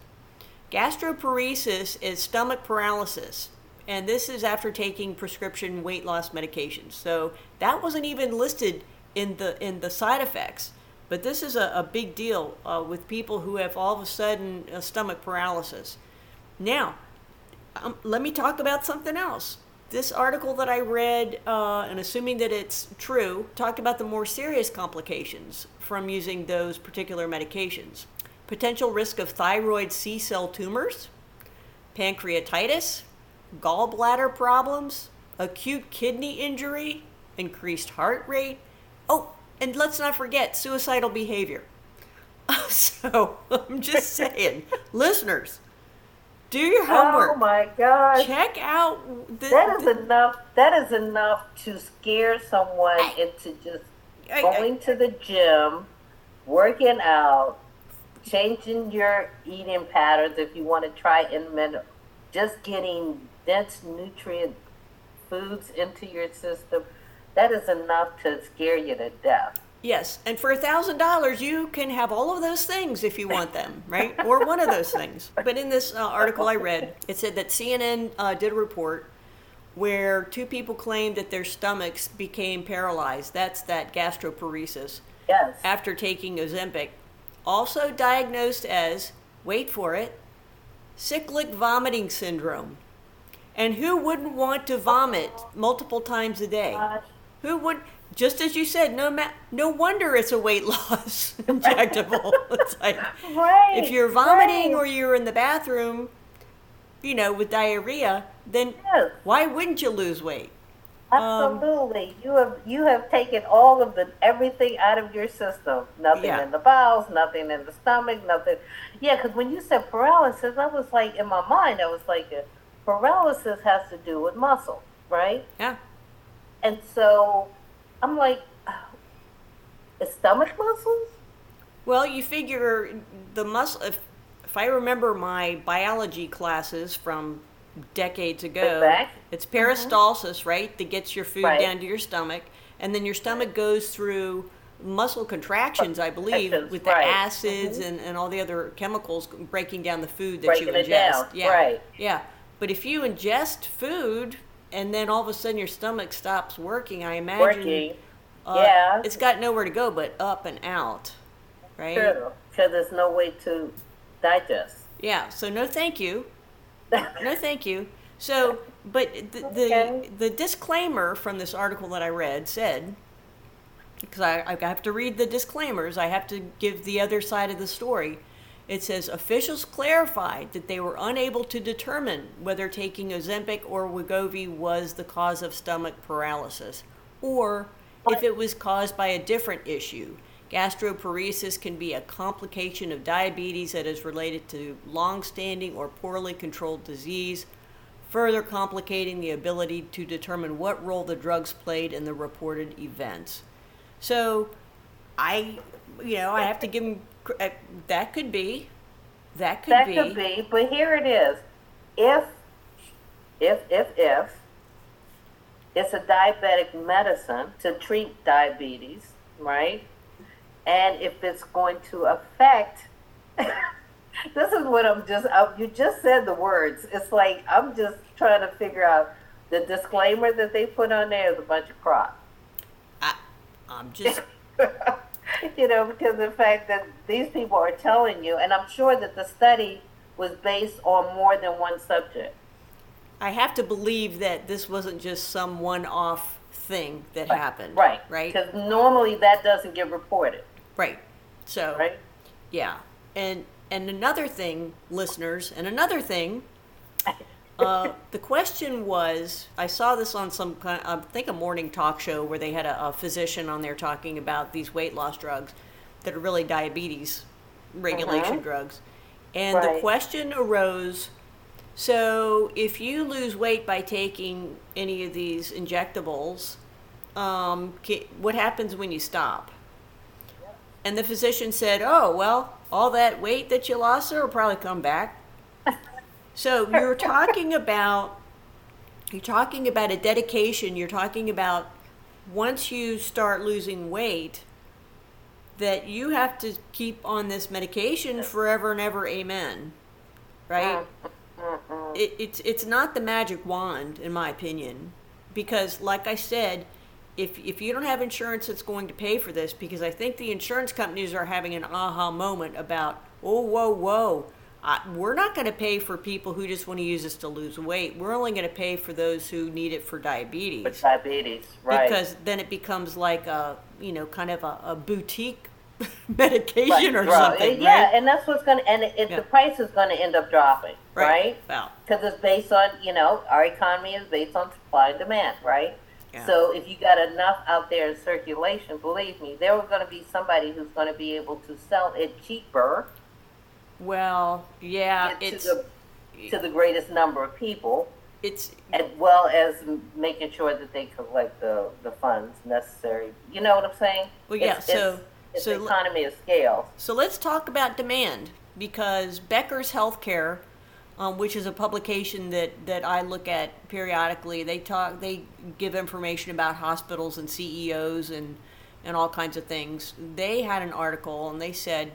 Gastroparesis is stomach paralysis, and this is after taking prescription weight loss medications. So that wasn't even listed in the in the side effects, but this is a, a big deal uh, with people who have all of a sudden uh, stomach paralysis. Now, um, let me talk about something else. This article that I read, uh, and assuming that it's true, talked about the more serious complications from using those particular medications potential risk of thyroid C cell tumors, pancreatitis, gallbladder problems, acute kidney injury, increased heart rate. Oh, and let's not forget suicidal behavior. So I'm just saying, listeners, do your homework. Oh my gosh. Check out the, That is the- enough. That is enough to scare someone into just I- I- going to the gym, working out, changing your eating patterns if you want to try intermittent, just getting dense nutrient foods into your system. That is enough to scare you to death. Yes, and for a thousand dollars, you can have all of those things if you want them, right? or one of those things. But in this uh, article I read, it said that CNN uh, did a report where two people claimed that their stomachs became paralyzed. That's that gastroparesis Yes. after taking Ozempic. Also diagnosed as, wait for it, cyclic vomiting syndrome. And who wouldn't want to vomit multiple times a day? Who would? Just as you said, no ma- no wonder it's a weight loss injectable. it's like Right. if you're vomiting right. or you're in the bathroom, you know, with diarrhea, then Yes. why wouldn't you lose weight? Um, Absolutely. you have you have taken all of the everything out of your system. Nothing Yeah. in the bowels, nothing in the stomach, nothing. Yeah, because when you said paralysis, I was like in my mind, I was like, uh, paralysis has to do with muscle, right? Yeah, And so I'm like, the stomach muscles? Well, you figure the muscle. If, if I remember my biology classes from decades ago, it's mm-hmm. peristalsis, right? That gets your food Right. down to your stomach, and then your stomach goes through muscle contractions, I believe, with the right. acids mm-hmm. and, and all the other chemicals breaking down the food that Breaking you ingest. Yeah, right. yeah. But if you ingest food and then all of a sudden your stomach stops working, I imagine Working. uh, yeah. it's got nowhere to go but up and out, right? True. Because there's no way to digest. Yeah, so no thank you. No thank you. So, but the, Okay. the, the disclaimer from this article that I read said, because I, I have to read the disclaimers, I have to give the other side of the story. It says officials clarified that they were unable to determine whether taking Ozempic or Wegovy was the cause of stomach paralysis, or if it was caused by a different issue. Gastroparesis can be a complication of diabetes that is related to long-standing or poorly controlled disease, further complicating the ability to determine what role the drugs played in the reported events. So, I, you know, I have to give them Uh, that could be, that could that be, could be, but here it is. If, if, if, if it's a diabetic medicine to treat diabetes, right? And if it's going to affect, this is what I'm just, I, you just said the words. It's like I'm just trying to figure out the disclaimer that they put on there is a bunch of crap. I, I'm just, you know, because of the fact that these people are telling you, and I'm sure that the study was based on more than one subject. I have to believe that this wasn't just some one-off thing that happened, Right. Right, Because normally that doesn't get reported. right. So, Right. Yeah, and and another thing, listeners, and another thing. Uh, the question was, I saw this on some kind, I think a morning talk show where they had a, a physician on there talking about these weight loss drugs that are really diabetes regulation drugs, and the question arose. So, if you lose weight by taking any of these injectables, um, what happens when you stop? And the physician said, "Oh, well, all that weight that you lost there will probably come back." So you're talking about you're talking about a dedication. You're talking about once you start losing weight, that you have to keep on this medication forever and ever. Amen. Right? It, it's it's not the magic wand, in my opinion, because like I said, if if you don't have insurance that's going to pay for this, because I think the insurance companies are having an aha moment about, oh whoa whoa, We're not going to pay for people who just want to use this to lose weight. We're only going to pay for those who need it for diabetes With diabetes, right? because then it becomes like a you know kind of a, a boutique medication or drug. something. Yeah, right? and that's what's going to, and it, Yeah. the price is going to end up dropping, right? Well, Because it's based on, you know, our economy is based on supply and demand, right? Yeah. So if you got enough out there in circulation, believe me, there was going to be somebody who's going to be able to sell it cheaper well, yeah, to it's the to the greatest number of people, it's as well as making sure that they collect the, the funds necessary. You know what I'm saying? Well, yeah, It's, so- it's, so economy of scale. So let's talk about demand because Becker's Healthcare, um, which is a publication that, that I look at periodically, they talk they give information about hospitals and CEOs and and all kinds of things. They had an article and they said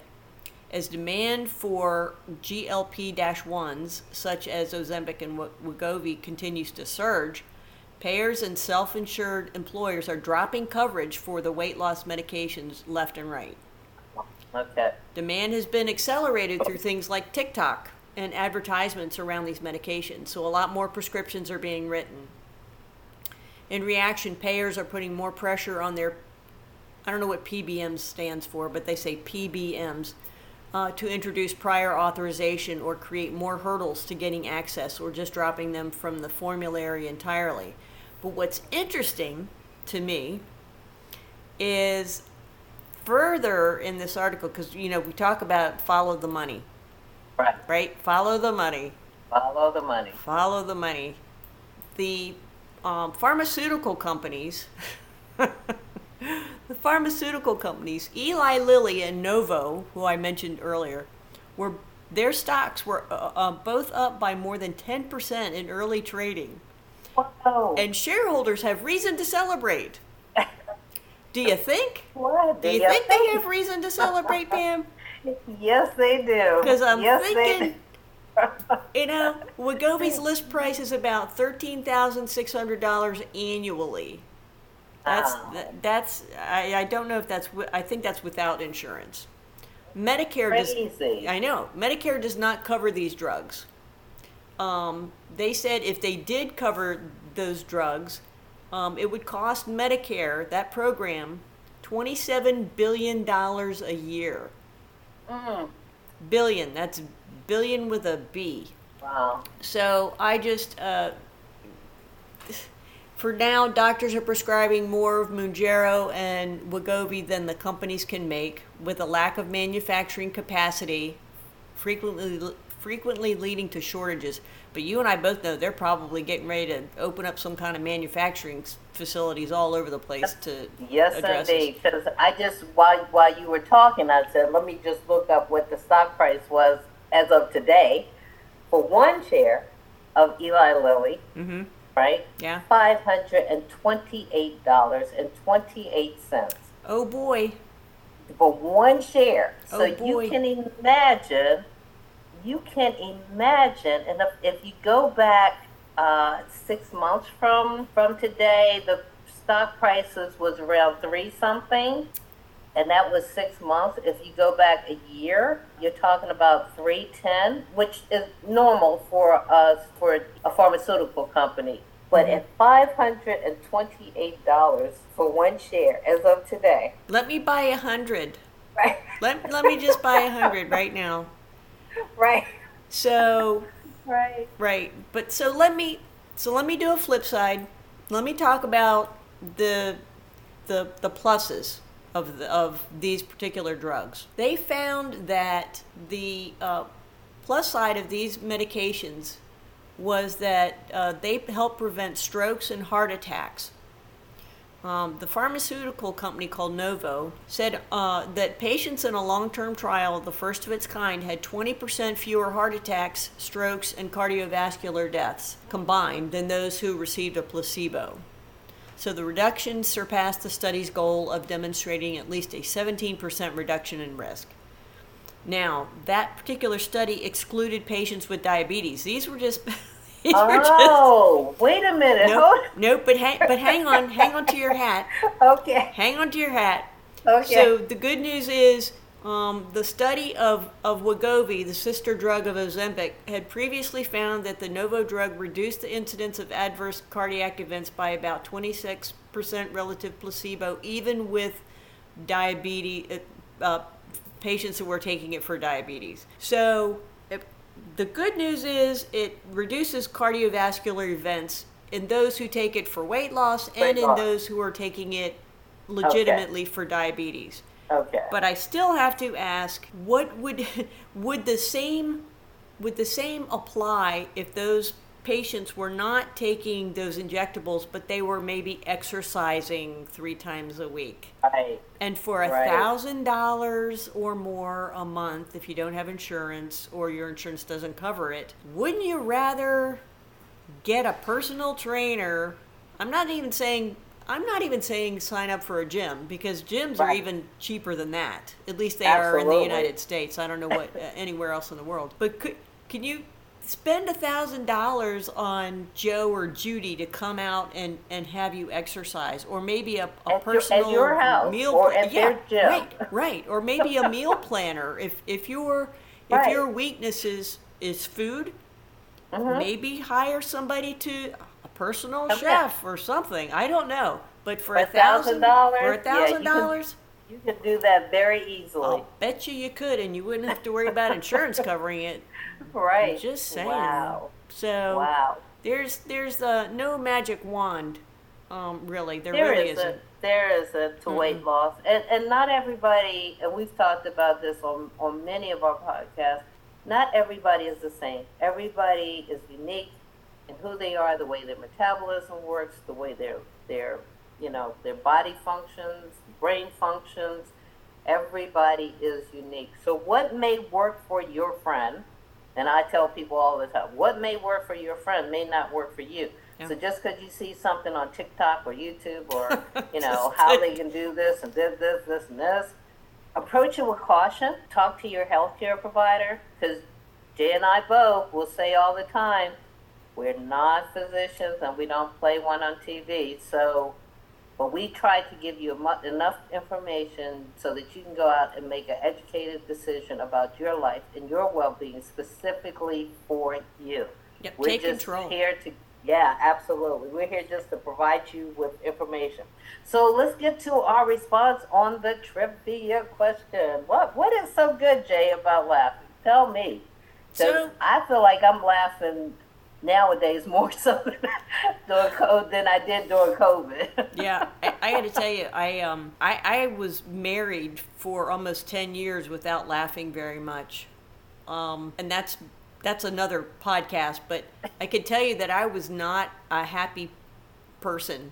as demand for GLP-1s such as Ozempic and Wegovy continues to surge, payers and self-insured employers are dropping coverage for the weight loss medications left and right. Okay. Demand has been accelerated through things like TikTok and advertisements around these medications, so a lot more prescriptions are being written. In reaction, payers are putting more pressure on their, I don't know what PBMs stands for, but they say PBMs, uh, to introduce prior authorization or create more hurdles to getting access or just dropping them from the formulary entirely. But what's interesting to me is further in this article because you know we talk about follow the money Right. right follow the money Follow the money. follow the money the um, pharmaceutical companies the pharmaceutical companies eli lilly and novo who i mentioned earlier were their stocks were uh, uh, both up by more than 10% in early trading Whoa. and shareholders have reason to celebrate do you think what? do you you think they have reason to celebrate pam Yes, they do. Because I'm yes, thinking, They do. you know, Wegovy's list price is about thirteen thousand six hundred dollars annually. That's that's I, I don't know if that's I think that's without insurance. Medicare does. I know Medicare does not cover these drugs. Um, they said if they did cover those drugs, um, it would cost Medicare that program twenty-seven billion dollars a year. Mm. Billion. That's billion with a B. Wow. So I just, uh, for now, doctors are prescribing more of Mounjaro and Wegovy than the companies can make, with a lack of manufacturing capacity, frequently frequently leading to shortages. But you and I both know they're probably getting ready to open up some kind of manufacturing facilities all over the place to Yes, indeed. Because I just while while you were talking, I said, let me just look up what the stock price was as of today for one share of Eli Lilly. Mm-hmm. Right. Yeah. Five hundred and twenty-eight dollars and twenty-eight cents Oh boy. for one share. Oh, So boy. you can imagine. You can imagine, and if, if you go back uh, six months from from today, the stock prices was around three something, and that was six months. If you go back a year, you're talking about three ten, which is normal for us for a pharmaceutical company. But at five hundred and twenty-eight dollars for one share, as of today, Let me buy a hundred. right? Let, let me just buy a hundred right now. Right. So Right. Right. But so let me so let me do a flip side. Let me talk about the the the pluses of the, of these particular drugs. They found that the uh, plus side of these medications was that uh, they help prevent strokes and heart attacks. Um, the pharmaceutical company called Novo said uh, that patients in a long term trial, the first of its kind, had 20% fewer heart attacks, strokes, and cardiovascular deaths combined than those who received a placebo. So the reduction surpassed the study's goal of demonstrating at least a 17% reduction in risk. Now, that particular study excluded patients with diabetes. These were just. these were just Oh, wait a minute. Nope, nope. But hang, but hang on, hang on to your hat. Okay. Hang on to your hat. Okay. So the good news is, um, the study of of Wegovy, the sister drug of Ozempic, had previously found that the Novo drug reduced the incidence of adverse cardiac events by about 26% relative placebo, even with diabetes, uh, patients who were taking it for diabetes. So it, the good news is it reduces cardiovascular events in those who take it for weight loss Weight and in loss. those who are taking it legitimately for diabetes. Okay. But I still have to ask, what would would the same would the same apply if those patients were not taking those injectables, but they were maybe exercising three times a week? Right. And for a thousand dollars or more a month, if you don't have insurance or your insurance doesn't cover it, wouldn't you rather get a personal trainer? I'm not even saying I'm not even saying sign up for a gym because gyms are even cheaper than that. At least they are in the United States. I don't know what uh, anywhere else in the world. But could, can you spend a thousand dollars on Joe or Judy to come out and, and have you exercise, or maybe a, a At your- at personal your house meal or pla- at their gym. right, right, or maybe a meal planner. If if your if Right. your weakness is is food, Mm-hmm. maybe hire somebody to a personal Okay. chef or something. I don't know, but for a thousand $1,000, for a thousand dollars, You can do that very easily. I'll bet you you could, and you wouldn't have to worry about insurance covering it. Right. I'm just saying. Wow. So Wow. there's there's uh, no magic wand, um, really. There, There really is isn't. a there is a to weight loss, and and not everybody. And we've talked about this on on many of our podcasts. Not everybody is the same. Everybody is unique in who they are, the way their metabolism works, the way their their you know their body functions, brain functions. Everybody is unique. So what may work for your friend, and I tell people all the time, what may work for your friend may not work for you. Yeah. So just because you see something on TikTok or YouTube or you know how they can do this and this, this, this, and this, approach it with caution. Talk to your healthcare provider because Jay and I both will say all the time, we're not physicians and we don't play one on TV. So, but we try to give you enough information so that you can go out and make an educated decision about your life and your well-being specifically for you. Yep, We're take just control. here to, yeah, absolutely. We're here just to provide you with information. So let's get to our response on the trivia question. What What is so good, Jay, about laughing? Tell me. So- I feel like I'm laughing nowadays more so during COVID than I did during COVID. yeah, I, I got to tell you, I um, I, I was married for almost ten years without laughing very much, um, and that's that's another podcast. But I could tell you that I was not a happy person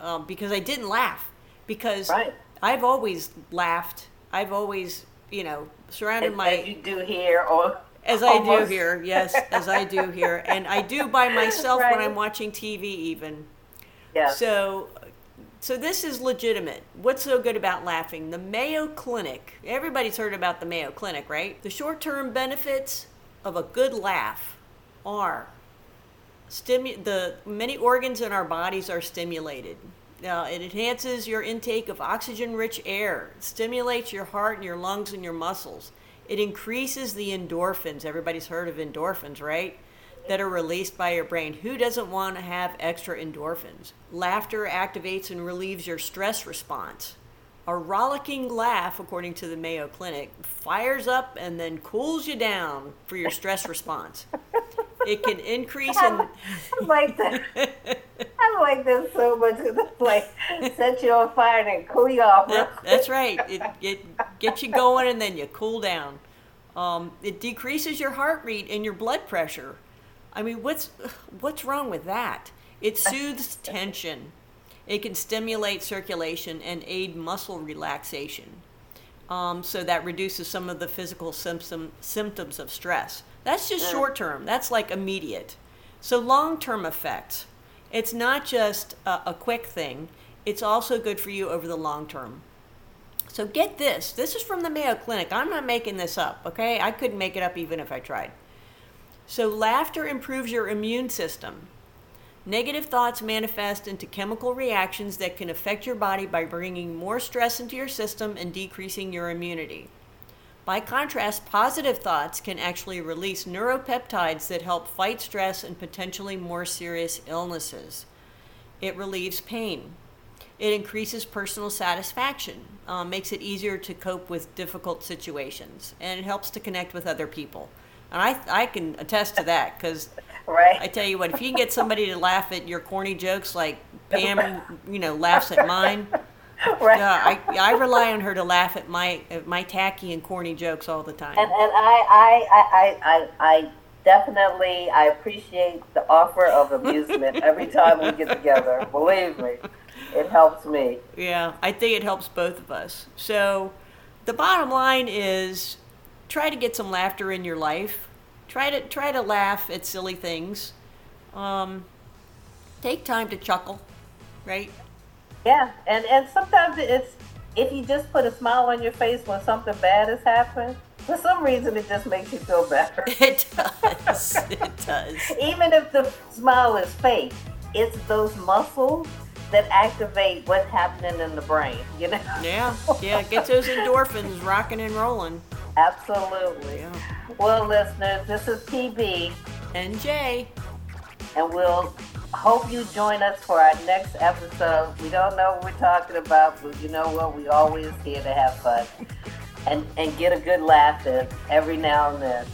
um, because I didn't laugh because Right. I've always laughed. I've always, you know, surrounded as, my as you do here, or as I do here, yes, as I do here, and I do by myself when I'm watching TV, even. Yeah. So, so this is legitimate. What's so good about laughing? The Mayo Clinic. Everybody's heard about the Mayo Clinic, right? The short-term benefits of a good laugh are stimu- the many organs in our bodies are stimulated. Now, it enhances your intake of oxygen-rich air, it stimulates your heart and your lungs and your muscles. It increases the endorphins. Everybody's heard of endorphins, right? That are released by your brain. Who doesn't want to have extra endorphins? Laughter activates and relieves your stress response. A rollicking laugh, according to the Mayo Clinic, fires up and then cools you down for your stress response. It can increase in. I like that. I like this so much. It's like set you on fire and cool you off. That, that's right. It, it gets you going and then you cool down. Um, it decreases your heart rate and your blood pressure. I mean, what's what's wrong with that? It soothes tension. It can stimulate circulation and aid muscle relaxation. Um, so that reduces some of the physical symptom, symptoms of stress. That's just short term. That's like immediate. So long term effects. It's not just a, a quick thing. It's also good for you over the long term. So get this. This is from the Mayo Clinic. I'm not making this up, okay? I couldn't make it up even if I tried. So laughter improves your immune system. Negative thoughts manifest into chemical reactions that can affect your body by bringing more stress into your system and decreasing your immunity. By contrast, positive thoughts can actually release neuropeptides that help fight stress and potentially more serious illnesses. It relieves pain. it increases personal satisfaction, um, makes it easier to cope with difficult situations, and it helps to connect with other people. And I, I can attest to that because right. I tell you what, if you can get somebody to laugh at your corny jokes like Pam, you know, laughs at mine, right. yeah, I, I rely on her to laugh at my at my tacky and corny jokes all the time. And, and I, I, I, I, I definitely I appreciate the offer of amusement every time we get together. Believe me, it helps me. Yeah, I think it helps both of us. So, the bottom line is, try to get some laughter in your life. Try to try to laugh at silly things. Um, take time to chuckle, right? Yeah, and and sometimes it's if you just put a smile on your face when something bad has happened. For some reason, it just makes you feel better. It does. it does. Even if the smile is fake, it's those muscles that activate what's happening in the brain. You know? Yeah, yeah. get those endorphins rocking and rolling. Absolutely. Yeah. Well, listeners, this is PB, And Jay. and we'll hope you join us for our next episode. We don't know what we're talking about, but you know what? We always here to have fun and and get a good laugh in every now and then.